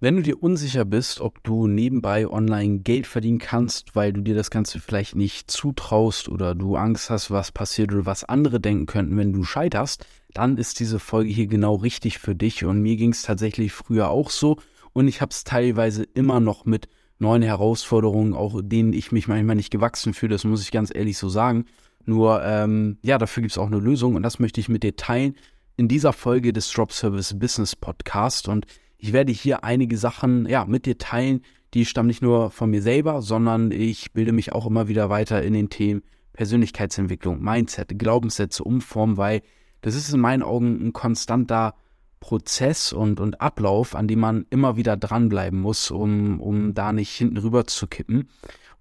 Wenn du dir unsicher bist, ob du nebenbei online Geld verdienen kannst, weil du dir das Ganze vielleicht nicht zutraust oder du Angst hast, was passiert oder was andere denken könnten, wenn du scheiterst, dann ist diese Folge hier genau richtig für dich. Und mir ging es tatsächlich früher auch so und ich habe es teilweise immer noch mit neuen Herausforderungen, auch denen ich mich manchmal nicht gewachsen fühle, das muss ich ganz ehrlich so sagen. Nur, ähm, ja, dafür gibt es auch eine Lösung und das möchte ich mit dir teilen in dieser Folge des Drop Service Business Podcast. Und ich werde hier einige Sachen ja, mit dir teilen, die stammen nicht nur von mir selber, sondern ich bilde mich auch immer wieder weiter in den Themen Persönlichkeitsentwicklung, Mindset, Glaubenssätze umformen, weil das ist in meinen Augen ein konstanter Prozess und, und Ablauf, an dem man immer wieder dranbleiben muss, um, um da nicht hinten rüber zu kippen.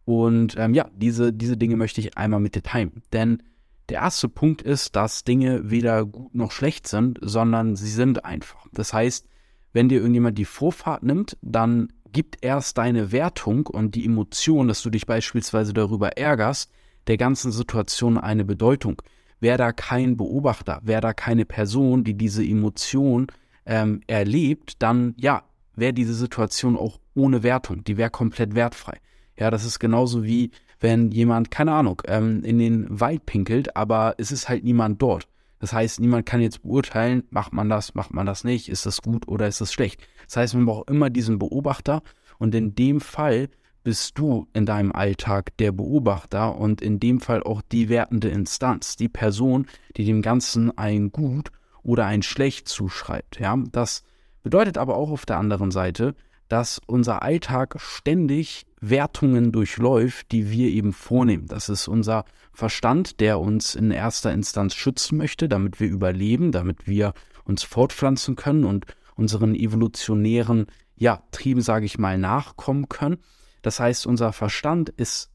Und ähm, ja, diese, diese Dinge möchte ich einmal mit dir teilen. Denn der erste Punkt ist, dass Dinge weder gut noch schlecht sind, sondern sie sind einfach. Das heißt, wenn dir irgendjemand die Vorfahrt nimmt, dann gibt erst deine Wertung und die Emotion, dass du dich beispielsweise darüber ärgerst, der ganzen Situation eine Bedeutung. Wäre da kein Beobachter, wäre da keine Person, die diese Emotion ähm, erlebt, dann ja, wäre diese Situation auch ohne Wertung, die wäre komplett wertfrei. Ja, das ist genauso wie wenn jemand, keine Ahnung, ähm, in den Wald pinkelt, aber es ist halt niemand dort. Das heißt, niemand kann jetzt beurteilen, macht man das, macht man das nicht, ist das gut oder ist das schlecht. Das heißt, man braucht immer diesen Beobachter und in dem Fall bist du in deinem Alltag der Beobachter und in dem Fall auch die wertende Instanz, die Person, die dem Ganzen ein Gut oder ein Schlecht zuschreibt. Ja, das bedeutet aber auch auf der anderen Seite, dass unser Alltag ständig Wertungen durchläuft, die wir eben vornehmen. Das ist unser Verstand, der uns in erster Instanz schützen möchte, damit wir überleben, damit wir uns fortpflanzen können und unseren evolutionären ja, Trieben, sage ich mal, nachkommen können. Das heißt, unser Verstand ist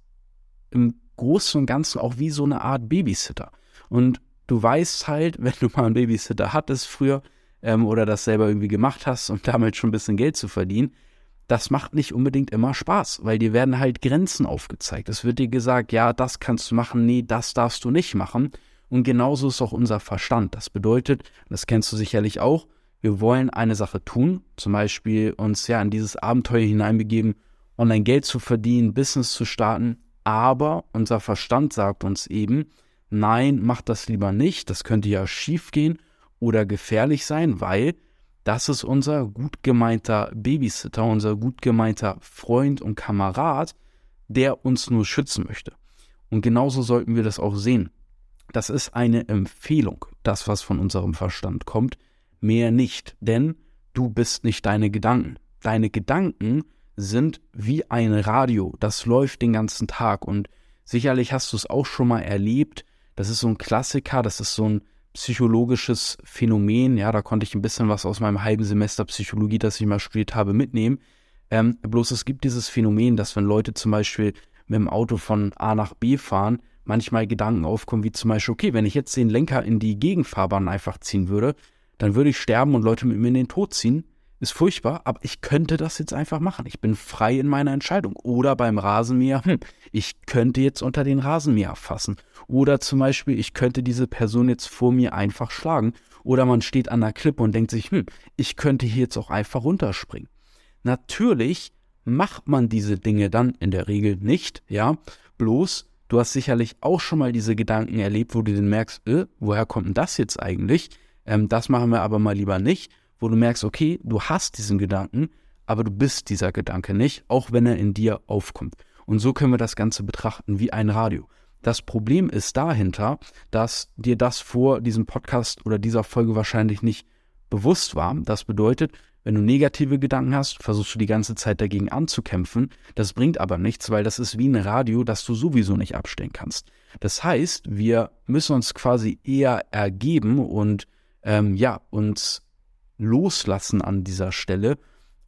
im Großen und Ganzen auch wie so eine Art Babysitter. Und du weißt halt, wenn du mal einen Babysitter hattest früher, ähm, oder das selber irgendwie gemacht hast und damit schon ein bisschen Geld zu verdienen, das macht nicht unbedingt immer Spaß, weil dir werden halt Grenzen aufgezeigt. Es wird dir gesagt, ja, das kannst du machen, nee, das darfst du nicht machen. Und genauso ist auch unser Verstand. Das bedeutet, das kennst du sicherlich auch, wir wollen eine Sache tun, zum Beispiel uns ja in dieses Abenteuer hineinbegeben, online Geld zu verdienen, Business zu starten, aber unser Verstand sagt uns eben, nein, mach das lieber nicht, das könnte ja schief gehen oder gefährlich sein, weil das ist unser gut gemeinter Babysitter, unser gut gemeinter Freund und Kamerad, der uns nur schützen möchte. Und genauso sollten wir das auch sehen. Das ist eine Empfehlung, das, was von unserem Verstand kommt, mehr nicht, denn du bist nicht deine Gedanken. Deine Gedanken sind wie ein Radio, das läuft den ganzen Tag und sicherlich hast du es auch schon mal erlebt. Das ist so ein Klassiker, das ist so ein psychologisches Phänomen. Ja, da konnte ich ein bisschen was aus meinem halben Semester Psychologie, das ich mal studiert habe, mitnehmen. Ähm, bloß es gibt dieses Phänomen, dass wenn Leute zum Beispiel mit dem Auto von A nach B fahren, manchmal Gedanken aufkommen, wie zum Beispiel, okay, wenn ich jetzt den Lenker in die Gegenfahrbahn einfach ziehen würde, dann würde ich sterben und Leute mit mir in den Tod ziehen ist furchtbar, aber ich könnte das jetzt einfach machen. Ich bin frei in meiner Entscheidung. Oder beim Rasenmäher, hm, ich könnte jetzt unter den Rasenmäher fassen. Oder zum Beispiel, ich könnte diese Person jetzt vor mir einfach schlagen. Oder man steht an der Klippe und denkt sich, hm, ich könnte hier jetzt auch einfach runterspringen. Natürlich macht man diese Dinge dann in der Regel nicht, ja. Bloß, du hast sicherlich auch schon mal diese Gedanken erlebt, wo du dann merkst, äh, woher kommt denn das jetzt eigentlich? Ähm, das machen wir aber mal lieber nicht wo du merkst, okay, du hast diesen Gedanken, aber du bist dieser Gedanke nicht, auch wenn er in dir aufkommt. Und so können wir das Ganze betrachten wie ein Radio. Das Problem ist dahinter, dass dir das vor diesem Podcast oder dieser Folge wahrscheinlich nicht bewusst war. Das bedeutet, wenn du negative Gedanken hast, versuchst du die ganze Zeit dagegen anzukämpfen. Das bringt aber nichts, weil das ist wie ein Radio, das du sowieso nicht abstellen kannst. Das heißt, wir müssen uns quasi eher ergeben und ähm, ja, uns loslassen an dieser Stelle,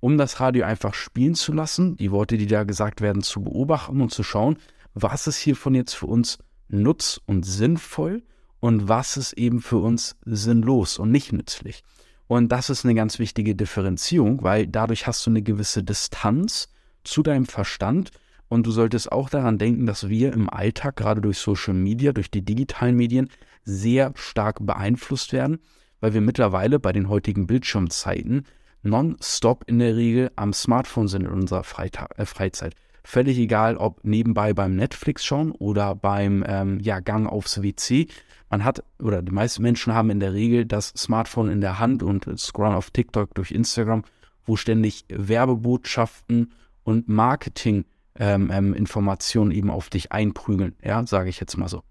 um das Radio einfach spielen zu lassen, die Worte, die da gesagt werden, zu beobachten und zu schauen, was ist hiervon jetzt für uns nutz- und sinnvoll und was ist eben für uns sinnlos und nicht nützlich. Und das ist eine ganz wichtige Differenzierung, weil dadurch hast du eine gewisse Distanz zu deinem Verstand und du solltest auch daran denken, dass wir im Alltag, gerade durch Social Media, durch die digitalen Medien, sehr stark beeinflusst werden weil wir mittlerweile bei den heutigen Bildschirmzeiten nonstop in der Regel am Smartphone sind in unserer Freita äh, Freizeit. Völlig egal, ob nebenbei beim Netflix schauen oder beim ähm, ja, Gang aufs WC. Man hat, oder die meisten Menschen haben in der Regel das Smartphone in der Hand und scrollen auf TikTok durch Instagram, wo ständig Werbebotschaften und Marketing-Informationen ähm, ähm, eben auf dich einprügeln, ja, sage ich jetzt mal so.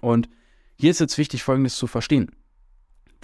Und hier ist jetzt wichtig, Folgendes zu verstehen.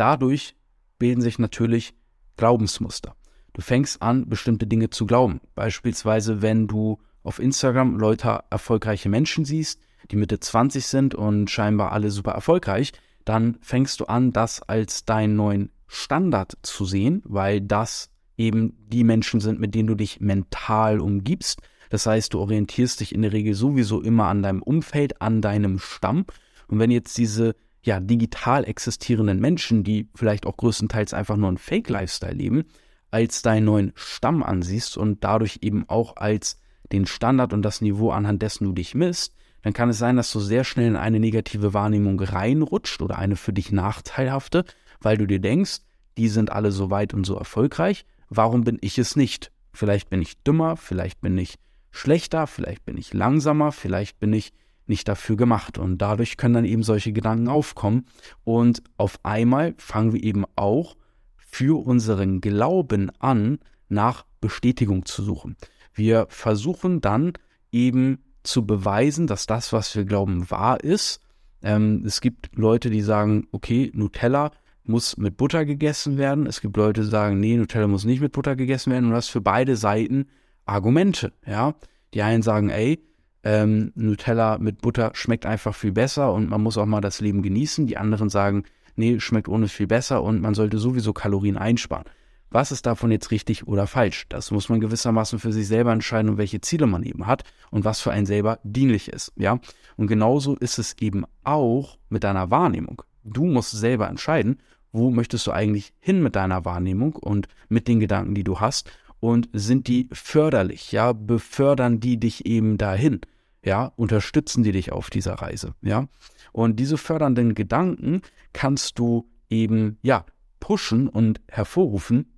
Dadurch bilden sich natürlich Glaubensmuster. Du fängst an, bestimmte Dinge zu glauben. Beispielsweise, wenn du auf Instagram Leute, erfolgreiche Menschen siehst, die Mitte 20 sind und scheinbar alle super erfolgreich, dann fängst du an, das als deinen neuen Standard zu sehen, weil das eben die Menschen sind, mit denen du dich mental umgibst. Das heißt, du orientierst dich in der Regel sowieso immer an deinem Umfeld, an deinem Stamm. Und wenn jetzt diese ja digital existierenden Menschen, die vielleicht auch größtenteils einfach nur einen Fake-Lifestyle leben, als deinen neuen Stamm ansiehst und dadurch eben auch als den Standard und das Niveau, anhand dessen du dich misst, dann kann es sein, dass du sehr schnell in eine negative Wahrnehmung reinrutscht oder eine für dich nachteilhafte, weil du dir denkst, die sind alle so weit und so erfolgreich, warum bin ich es nicht? Vielleicht bin ich dümmer, vielleicht bin ich schlechter, vielleicht bin ich langsamer, vielleicht bin ich nicht dafür gemacht. Und dadurch können dann eben solche Gedanken aufkommen. Und auf einmal fangen wir eben auch für unseren Glauben an, nach Bestätigung zu suchen. Wir versuchen dann eben zu beweisen, dass das, was wir glauben, wahr ist. Ähm, es gibt Leute, die sagen, okay, Nutella muss mit Butter gegessen werden. Es gibt Leute, die sagen, nee, Nutella muss nicht mit Butter gegessen werden. Und das für beide Seiten Argumente. Ja, die einen sagen, ey, ähm, Nutella mit Butter schmeckt einfach viel besser und man muss auch mal das Leben genießen. Die anderen sagen, nee, schmeckt ohne viel besser und man sollte sowieso Kalorien einsparen. Was ist davon jetzt richtig oder falsch? Das muss man gewissermaßen für sich selber entscheiden und welche Ziele man eben hat und was für einen selber dienlich ist, ja? Und genauso ist es eben auch mit deiner Wahrnehmung. Du musst selber entscheiden, wo möchtest du eigentlich hin mit deiner Wahrnehmung und mit den Gedanken, die du hast und sind die förderlich, ja? Befördern die dich eben dahin? Ja, unterstützen die dich auf dieser Reise, ja? Und diese fördernden Gedanken kannst du eben, ja, pushen und hervorrufen,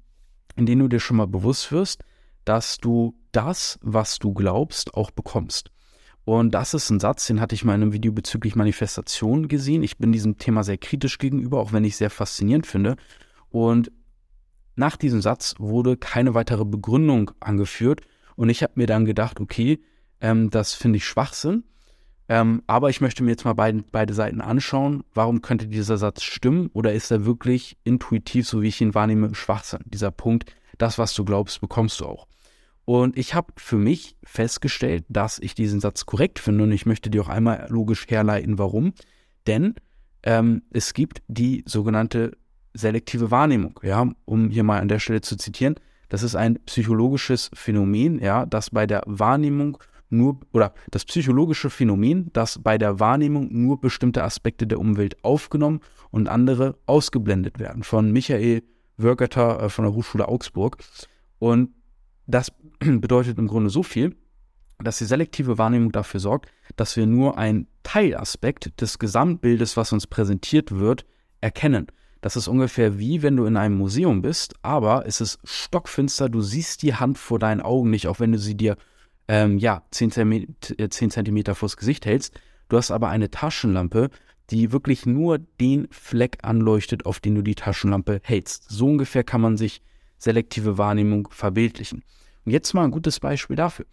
indem du dir schon mal bewusst wirst, dass du das, was du glaubst, auch bekommst. Und das ist ein Satz, den hatte ich mal in einem Video bezüglich Manifestation gesehen. Ich bin diesem Thema sehr kritisch gegenüber, auch wenn ich es sehr faszinierend finde. Und nach diesem Satz wurde keine weitere Begründung angeführt. Und ich habe mir dann gedacht, okay, ähm, das finde ich Schwachsinn. Ähm, aber ich möchte mir jetzt mal beide, beide Seiten anschauen. Warum könnte dieser Satz stimmen? Oder ist er wirklich intuitiv, so wie ich ihn wahrnehme, Schwachsinn? Dieser Punkt, das, was du glaubst, bekommst du auch. Und ich habe für mich festgestellt, dass ich diesen Satz korrekt finde und ich möchte dir auch einmal logisch herleiten, warum. Denn ähm, es gibt die sogenannte selektive Wahrnehmung, ja, um hier mal an der Stelle zu zitieren. Das ist ein psychologisches Phänomen, ja, das bei der Wahrnehmung nur oder das psychologische Phänomen, dass bei der Wahrnehmung nur bestimmte Aspekte der Umwelt aufgenommen und andere ausgeblendet werden. Von Michael Wörgeter äh, von der Hochschule Augsburg. Und das bedeutet im Grunde so viel, dass die selektive Wahrnehmung dafür sorgt, dass wir nur einen Teilaspekt des Gesamtbildes, was uns präsentiert wird, erkennen. Das ist ungefähr wie wenn du in einem Museum bist, aber es ist stockfinster, du siehst die Hand vor deinen Augen nicht, auch wenn du sie dir ähm, ja, 10 cm äh, vors Gesicht hältst. Du hast aber eine Taschenlampe, die wirklich nur den Fleck anleuchtet, auf den du die Taschenlampe hältst. So ungefähr kann man sich selektive Wahrnehmung verbildlichen. Und jetzt mal ein gutes Beispiel dafür.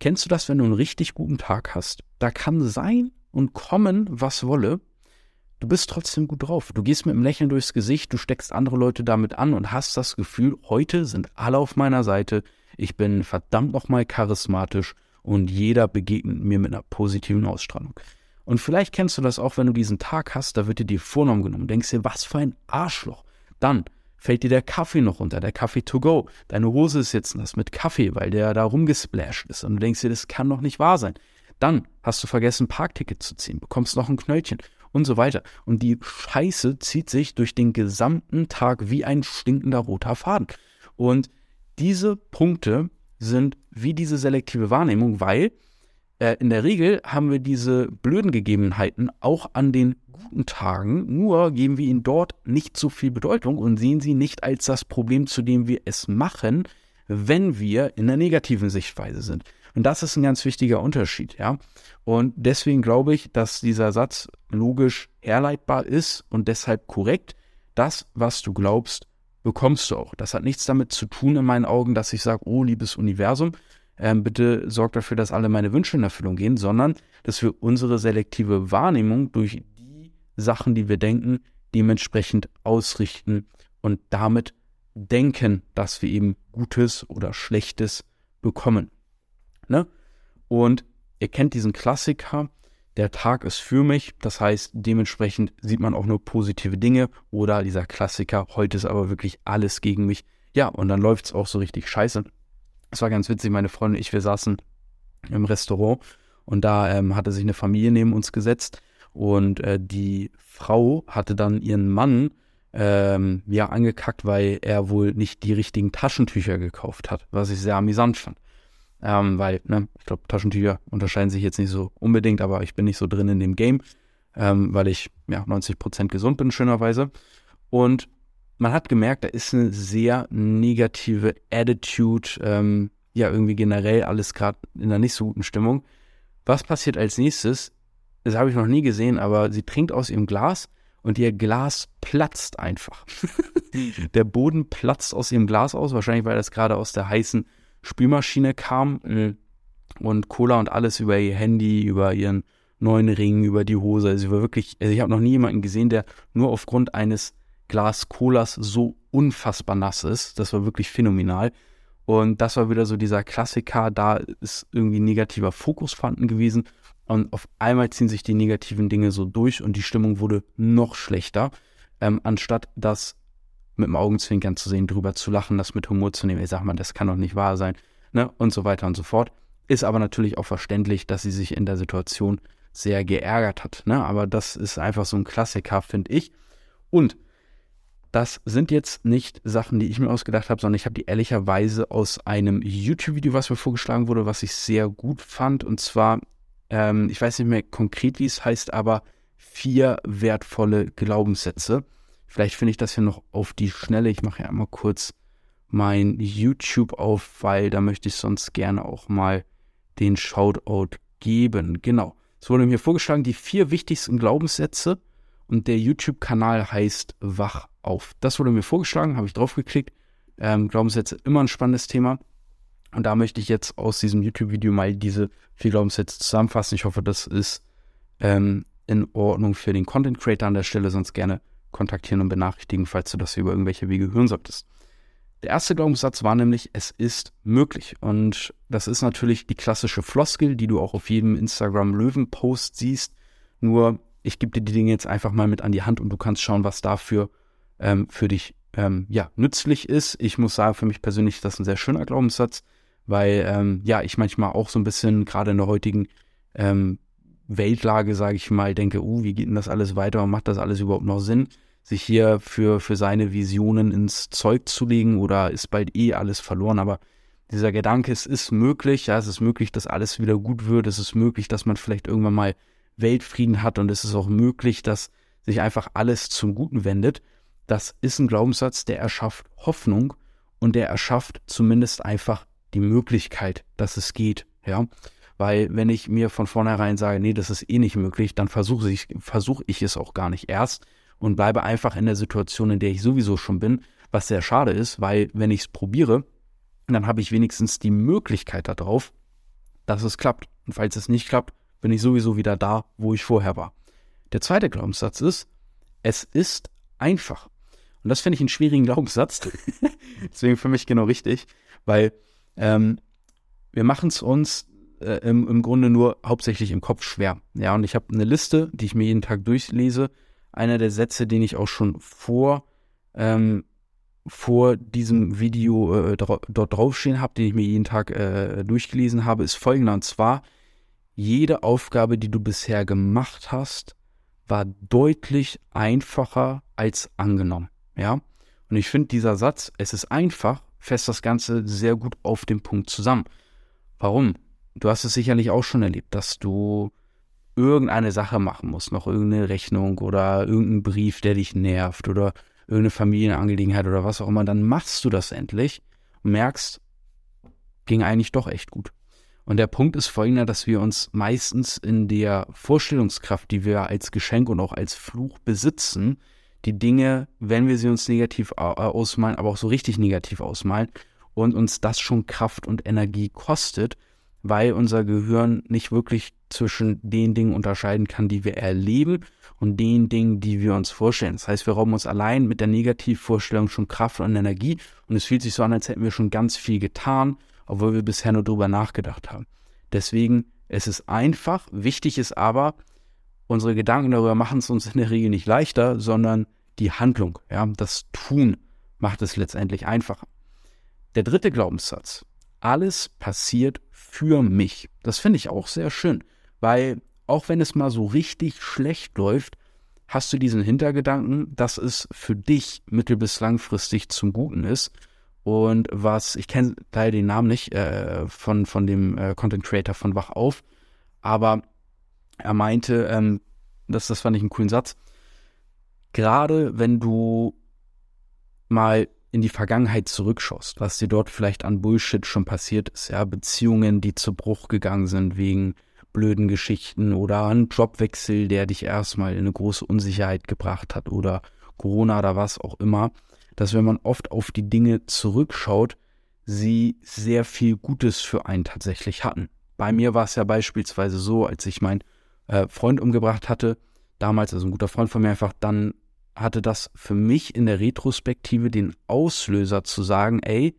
Kennst du das, wenn du einen richtig guten Tag hast? Da kann sein und kommen, was wolle. Du bist trotzdem gut drauf. Du gehst mit einem Lächeln durchs Gesicht, du steckst andere Leute damit an und hast das Gefühl, heute sind alle auf meiner Seite. Ich bin verdammt nochmal charismatisch und jeder begegnet mir mit einer positiven Ausstrahlung. Und vielleicht kennst du das auch, wenn du diesen Tag hast, da wird dir die Vornamen genommen. Denkst dir, was für ein Arschloch. Dann fällt dir der Kaffee noch runter, der Kaffee to go. Deine Hose ist jetzt nass mit Kaffee, weil der da rumgesplasht ist. Und du denkst dir, das kann doch nicht wahr sein. Dann hast du vergessen, Parkticket zu ziehen, bekommst noch ein Knöllchen und so weiter. Und die Scheiße zieht sich durch den gesamten Tag wie ein stinkender roter Faden. Und diese Punkte sind wie diese selektive Wahrnehmung, weil äh, in der Regel haben wir diese blöden Gegebenheiten auch an den guten Tagen, nur geben wir ihnen dort nicht so viel Bedeutung und sehen sie nicht als das Problem, zu dem wir es machen, wenn wir in der negativen Sichtweise sind. Und das ist ein ganz wichtiger Unterschied, ja. Und deswegen glaube ich, dass dieser Satz logisch herleitbar ist und deshalb korrekt. Das, was du glaubst, bekommst du auch. Das hat nichts damit zu tun in meinen Augen, dass ich sage, oh, liebes Universum, ähm, bitte sorg dafür, dass alle meine Wünsche in Erfüllung gehen, sondern dass wir unsere selektive Wahrnehmung durch die Sachen, die wir denken, dementsprechend ausrichten und damit denken, dass wir eben Gutes oder Schlechtes bekommen. Ne? Und ihr kennt diesen Klassiker, der Tag ist für mich, das heißt, dementsprechend sieht man auch nur positive Dinge oder dieser Klassiker, heute ist aber wirklich alles gegen mich. Ja, und dann läuft es auch so richtig scheiße. Es war ganz witzig, meine Freundin und ich, wir saßen im Restaurant und da ähm, hatte sich eine Familie neben uns gesetzt und äh, die Frau hatte dann ihren Mann ähm, ja angekackt, weil er wohl nicht die richtigen Taschentücher gekauft hat, was ich sehr amüsant fand. Ähm, weil, ne, ich glaube, Taschentücher unterscheiden sich jetzt nicht so unbedingt, aber ich bin nicht so drin in dem Game, ähm, weil ich ja 90% gesund bin, schönerweise. Und man hat gemerkt, da ist eine sehr negative Attitude, ähm, ja, irgendwie generell alles gerade in einer nicht so guten Stimmung. Was passiert als nächstes? Das habe ich noch nie gesehen, aber sie trinkt aus ihrem Glas und ihr Glas platzt einfach. der Boden platzt aus ihrem Glas aus, wahrscheinlich weil das gerade aus der heißen Spülmaschine kam mhm. und Cola und alles über ihr Handy, über ihren neuen Ring, über die Hose. Also wirklich, also ich habe noch nie jemanden gesehen, der nur aufgrund eines Glas Colas so unfassbar nass ist. Das war wirklich phänomenal. Und das war wieder so dieser Klassiker, da ist irgendwie negativer Fokus vorhanden gewesen. Und auf einmal ziehen sich die negativen Dinge so durch und die Stimmung wurde noch schlechter, ähm, anstatt das mit dem Augenzwinkern zu sehen, drüber zu lachen, das mit Humor zu nehmen. Ich sag mal, das kann doch nicht wahr sein, ne? Und so weiter und so fort. Ist aber natürlich auch verständlich, dass sie sich in der Situation sehr geärgert hat, ne? Aber das ist einfach so ein Klassiker, finde ich. Und das sind jetzt nicht Sachen, die ich mir ausgedacht habe, sondern ich habe die ehrlicherweise aus einem YouTube-Video, was mir vorgeschlagen wurde, was ich sehr gut fand. Und zwar, ähm, ich weiß nicht mehr konkret, wie es heißt, aber vier wertvolle Glaubenssätze. Vielleicht finde ich das hier noch auf die Schnelle. Ich mache ja einmal kurz mein YouTube auf, weil da möchte ich sonst gerne auch mal den Shoutout geben. Genau. Es wurde mir vorgeschlagen, die vier wichtigsten Glaubenssätze und der YouTube-Kanal heißt Wach auf. Das wurde mir vorgeschlagen, habe ich draufgeklickt. Ähm, Glaubenssätze immer ein spannendes Thema. Und da möchte ich jetzt aus diesem YouTube-Video mal diese vier Glaubenssätze zusammenfassen. Ich hoffe, das ist ähm, in Ordnung für den Content Creator an der Stelle, sonst gerne kontaktieren und benachrichtigen, falls du das über irgendwelche Wege hören solltest. Der erste Glaubenssatz war nämlich, es ist möglich. Und das ist natürlich die klassische Floskel, die du auch auf jedem Instagram-Löwen-Post siehst. Nur, ich gebe dir die Dinge jetzt einfach mal mit an die Hand und du kannst schauen, was dafür ähm, für dich ähm, ja, nützlich ist. Ich muss sagen, für mich persönlich ist das ein sehr schöner Glaubenssatz, weil ähm, ja, ich manchmal auch so ein bisschen, gerade in der heutigen ähm, Weltlage, sage ich mal, denke, uh, wie geht denn das alles weiter und macht das alles überhaupt noch Sinn? sich hier für, für seine Visionen ins Zeug zu legen oder ist bald eh alles verloren. Aber dieser Gedanke, es ist möglich, ja, es ist möglich, dass alles wieder gut wird, es ist möglich, dass man vielleicht irgendwann mal Weltfrieden hat und es ist auch möglich, dass sich einfach alles zum Guten wendet. Das ist ein Glaubenssatz, der erschafft Hoffnung und der erschafft zumindest einfach die Möglichkeit, dass es geht, ja. Weil wenn ich mir von vornherein sage, nee, das ist eh nicht möglich, dann versuche ich, versuche ich es auch gar nicht erst, und bleibe einfach in der Situation, in der ich sowieso schon bin, was sehr schade ist, weil wenn ich es probiere, dann habe ich wenigstens die Möglichkeit darauf, dass es klappt. Und falls es nicht klappt, bin ich sowieso wieder da, wo ich vorher war. Der zweite Glaubenssatz ist, es ist einfach. Und das finde ich einen schwierigen Glaubenssatz. Deswegen für mich genau richtig, weil ähm, wir machen es uns äh, im, im Grunde nur hauptsächlich im Kopf schwer. Ja, und ich habe eine Liste, die ich mir jeden Tag durchlese, einer der Sätze, den ich auch schon vor, ähm, vor diesem Video äh, dort draufstehen habe, den ich mir jeden Tag äh, durchgelesen habe, ist folgender. Und zwar, jede Aufgabe, die du bisher gemacht hast, war deutlich einfacher als angenommen. Ja. Und ich finde dieser Satz, es ist einfach, fest das Ganze sehr gut auf den Punkt zusammen. Warum? Du hast es sicherlich auch schon erlebt, dass du irgendeine Sache machen musst, noch irgendeine Rechnung oder irgendeinen Brief, der dich nervt oder irgendeine Familienangelegenheit oder was auch immer, dann machst du das endlich und merkst, ging eigentlich doch echt gut. Und der Punkt ist folgender, dass wir uns meistens in der Vorstellungskraft, die wir als Geschenk und auch als Fluch besitzen, die Dinge, wenn wir sie uns negativ ausmalen, aber auch so richtig negativ ausmalen und uns das schon Kraft und Energie kostet, weil unser Gehirn nicht wirklich zwischen den Dingen unterscheiden kann, die wir erleben und den Dingen, die wir uns vorstellen. Das heißt, wir rauben uns allein mit der Negativvorstellung schon Kraft und Energie und es fühlt sich so an, als hätten wir schon ganz viel getan, obwohl wir bisher nur darüber nachgedacht haben. Deswegen, es ist einfach, wichtig ist aber, unsere Gedanken darüber machen es uns in der Regel nicht leichter, sondern die Handlung, ja, das Tun macht es letztendlich einfacher. Der dritte Glaubenssatz, alles passiert für mich. Das finde ich auch sehr schön, weil auch wenn es mal so richtig schlecht läuft, hast du diesen Hintergedanken, dass es für dich mittel- bis langfristig zum Guten ist. Und was, ich kenne leider den Namen nicht äh, von, von dem äh, Content Creator von Wach auf, aber er meinte, ähm, das, das fand ich einen coolen Satz, gerade wenn du mal in die Vergangenheit zurückschaust, was dir dort vielleicht an Bullshit schon passiert ist, ja, Beziehungen, die zu Bruch gegangen sind wegen blöden Geschichten oder ein Jobwechsel, der dich erstmal in eine große Unsicherheit gebracht hat oder Corona oder was auch immer, dass wenn man oft auf die Dinge zurückschaut, sie sehr viel Gutes für einen tatsächlich hatten. Bei mir war es ja beispielsweise so, als ich meinen äh, Freund umgebracht hatte, damals, also ein guter Freund von mir einfach, dann hatte das für mich in der Retrospektive den Auslöser zu sagen, ey,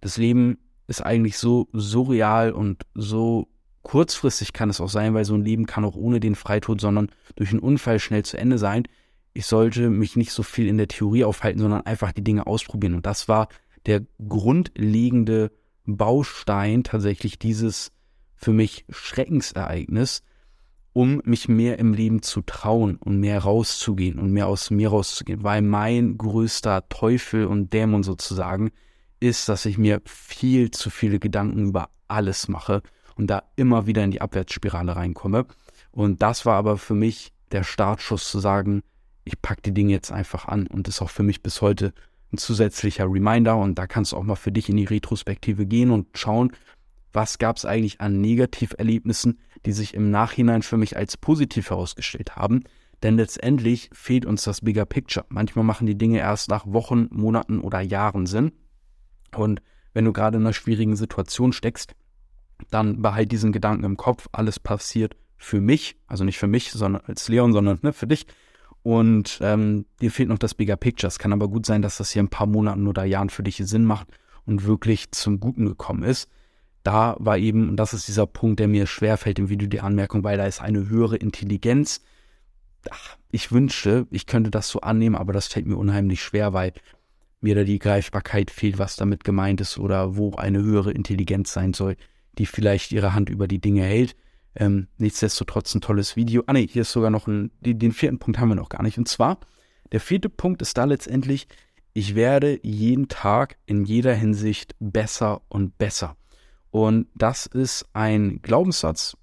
das Leben ist eigentlich so surreal und so kurzfristig kann es auch sein, weil so ein Leben kann auch ohne den Freitod, sondern durch einen Unfall schnell zu Ende sein. Ich sollte mich nicht so viel in der Theorie aufhalten, sondern einfach die Dinge ausprobieren. Und das war der grundlegende Baustein tatsächlich dieses für mich Schreckensereignis, um mich mehr im Leben zu trauen und mehr rauszugehen und mehr aus mir rauszugehen, weil mein größter Teufel und Dämon sozusagen ist, dass ich mir viel zu viele Gedanken über alles mache und da immer wieder in die Abwärtsspirale reinkomme. Und das war aber für mich der Startschuss zu sagen, ich packe die Dinge jetzt einfach an und ist auch für mich bis heute ein zusätzlicher Reminder und da kannst du auch mal für dich in die Retrospektive gehen und schauen, was gab es eigentlich an Negativerlebnissen, die sich im Nachhinein für mich als positiv herausgestellt haben. Denn letztendlich fehlt uns das Bigger Picture. Manchmal machen die Dinge erst nach Wochen, Monaten oder Jahren Sinn. Und wenn du gerade in einer schwierigen Situation steckst, dann behalt diesen Gedanken im Kopf, alles passiert für mich, also nicht für mich, sondern als Leon, sondern ne, für dich. Und ähm, dir fehlt noch das Bigger Picture. Es kann aber gut sein, dass das hier ein paar Monaten oder Jahren für dich Sinn macht und wirklich zum Guten gekommen ist da war eben, und das ist dieser Punkt, der mir schwerfällt im Video, die Anmerkung, weil da ist eine höhere Intelligenz. Ach, ich wünschte, ich könnte das so annehmen, aber das fällt mir unheimlich schwer, weil mir da die Greifbarkeit fehlt, was damit gemeint ist oder wo eine höhere Intelligenz sein soll, die vielleicht ihre Hand über die Dinge hält. Ähm, nichtsdestotrotz ein tolles Video. Ah ne, hier ist sogar noch ein, den vierten Punkt haben wir noch gar nicht. Und zwar, der vierte Punkt ist da letztendlich, ich werde jeden Tag in jeder Hinsicht besser und besser. Und das ist ein Glaubenssatz,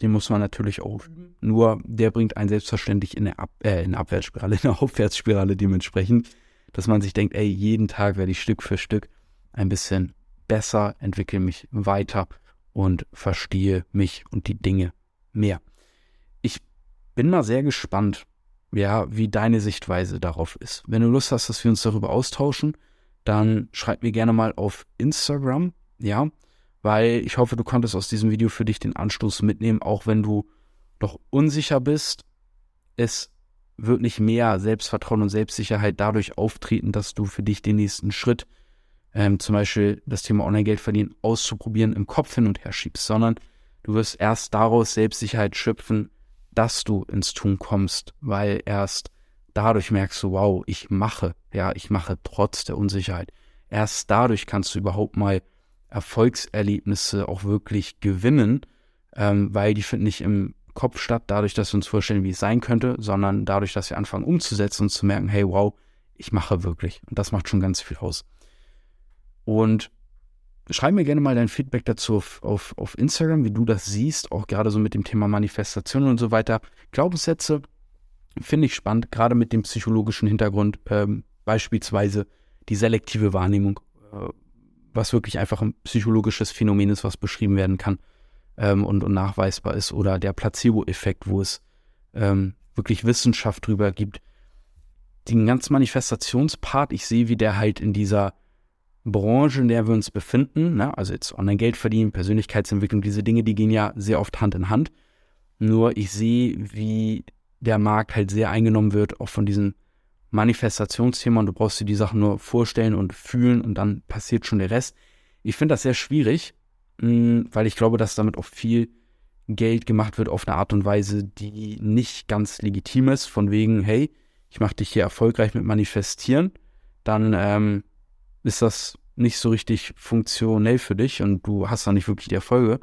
den muss man natürlich auch üben. Nur der bringt einen selbstverständlich in eine, Ab äh, in eine Abwärtsspirale, in eine Aufwärtsspirale dementsprechend, dass man sich denkt, ey, jeden Tag werde ich Stück für Stück ein bisschen besser, entwickle mich weiter und verstehe mich und die Dinge mehr. Ich bin mal sehr gespannt, ja, wie deine Sichtweise darauf ist. Wenn du Lust hast, dass wir uns darüber austauschen, dann schreib mir gerne mal auf Instagram, ja, weil ich hoffe, du konntest aus diesem Video für dich den Anstoß mitnehmen, auch wenn du noch unsicher bist. Es wird nicht mehr Selbstvertrauen und Selbstsicherheit dadurch auftreten, dass du für dich den nächsten Schritt, ähm, zum Beispiel das Thema Online-Geld verdienen, auszuprobieren, im Kopf hin und her schiebst, sondern du wirst erst daraus Selbstsicherheit schöpfen, dass du ins Tun kommst, weil erst dadurch merkst du, wow, ich mache, ja, ich mache trotz der Unsicherheit. Erst dadurch kannst du überhaupt mal Erfolgserlebnisse auch wirklich gewinnen, ähm, weil die finden nicht im Kopf statt, dadurch, dass wir uns vorstellen, wie es sein könnte, sondern dadurch, dass wir anfangen umzusetzen und zu merken, hey, wow, ich mache wirklich. Und das macht schon ganz viel aus. Und schreib mir gerne mal dein Feedback dazu auf, auf, auf Instagram, wie du das siehst, auch gerade so mit dem Thema Manifestation und so weiter. Glaubenssätze finde ich spannend, gerade mit dem psychologischen Hintergrund, ähm, beispielsweise die selektive Wahrnehmung, äh, was wirklich einfach ein psychologisches Phänomen ist, was beschrieben werden kann ähm, und, und, nachweisbar ist, oder der Placebo-Effekt, wo es ähm, wirklich Wissenschaft drüber gibt. Den ganzen Manifestationspart, ich sehe, wie der halt in dieser Branche, in der wir uns befinden, ne, also jetzt Online-Geld verdienen, Persönlichkeitsentwicklung, diese Dinge, die gehen ja sehr oft Hand in Hand. Nur ich sehe, wie der Markt halt sehr eingenommen wird, auch von diesen Manifestationsthema und du brauchst dir die Sachen nur vorstellen und fühlen und dann passiert schon der Rest. Ich finde das sehr schwierig, mm, weil ich glaube, dass damit auch viel Geld gemacht wird auf eine Art und Weise, die nicht ganz legitim ist, von wegen, hey, ich mache dich hier erfolgreich mit Manifestieren, dann ähm, ist das nicht so richtig funktionell für dich und du hast dann nicht wirklich die Erfolge.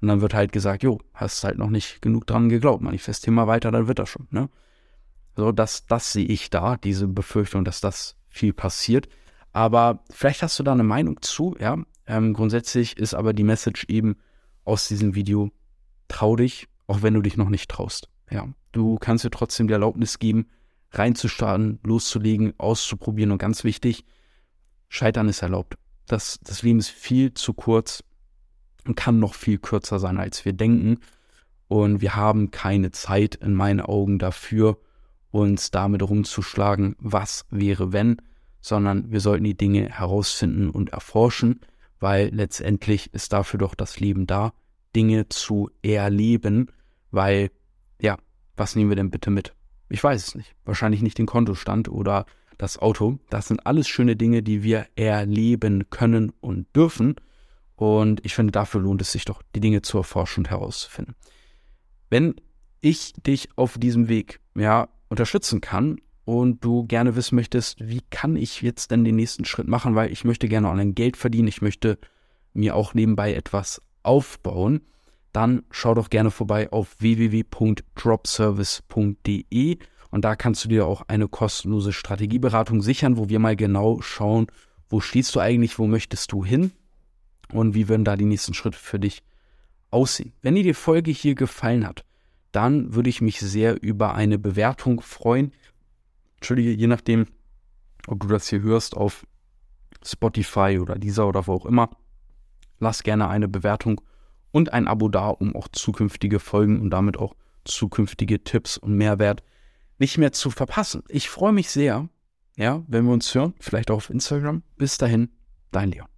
Und dann wird halt gesagt, jo, hast halt noch nicht genug dran geglaubt, manifestier mal weiter, dann wird das schon, ne? So, das, das sehe ich da, diese Befürchtung, dass das viel passiert. Aber vielleicht hast du da eine Meinung zu, ja. Ähm, grundsätzlich ist aber die Message eben aus diesem Video, trau dich, auch wenn du dich noch nicht traust. Ja, du kannst dir trotzdem die Erlaubnis geben, reinzustarten, loszulegen, auszuprobieren und ganz wichtig, Scheitern ist erlaubt. Das, das Leben ist viel zu kurz und kann noch viel kürzer sein, als wir denken. Und wir haben keine Zeit in meinen Augen dafür, uns damit rumzuschlagen, was wäre wenn, sondern wir sollten die Dinge herausfinden und erforschen, weil letztendlich ist dafür doch das Leben da, Dinge zu erleben, weil, ja, was nehmen wir denn bitte mit? Ich weiß es nicht. Wahrscheinlich nicht den Kontostand oder das Auto. Das sind alles schöne Dinge, die wir erleben können und dürfen. Und ich finde, dafür lohnt es sich doch, die Dinge zu erforschen und herauszufinden. Wenn ich dich auf diesem Weg, ja, unterstützen kann und du gerne wissen möchtest, wie kann ich jetzt denn den nächsten Schritt machen, weil ich möchte gerne online Geld verdienen, ich möchte mir auch nebenbei etwas aufbauen, dann schau doch gerne vorbei auf www.dropservice.de und da kannst du dir auch eine kostenlose Strategieberatung sichern, wo wir mal genau schauen, wo stehst du eigentlich, wo möchtest du hin und wie würden da die nächsten Schritte für dich aussehen. Wenn dir die Folge hier gefallen hat, dann würde ich mich sehr über eine Bewertung freuen. Entschuldige, je nachdem, ob du das hier hörst auf Spotify oder dieser oder wo auch immer, lass gerne eine Bewertung und ein Abo da, um auch zukünftige Folgen und damit auch zukünftige Tipps und Mehrwert nicht mehr zu verpassen. Ich freue mich sehr, ja, wenn wir uns hören, vielleicht auch auf Instagram. Bis dahin, dein Leon.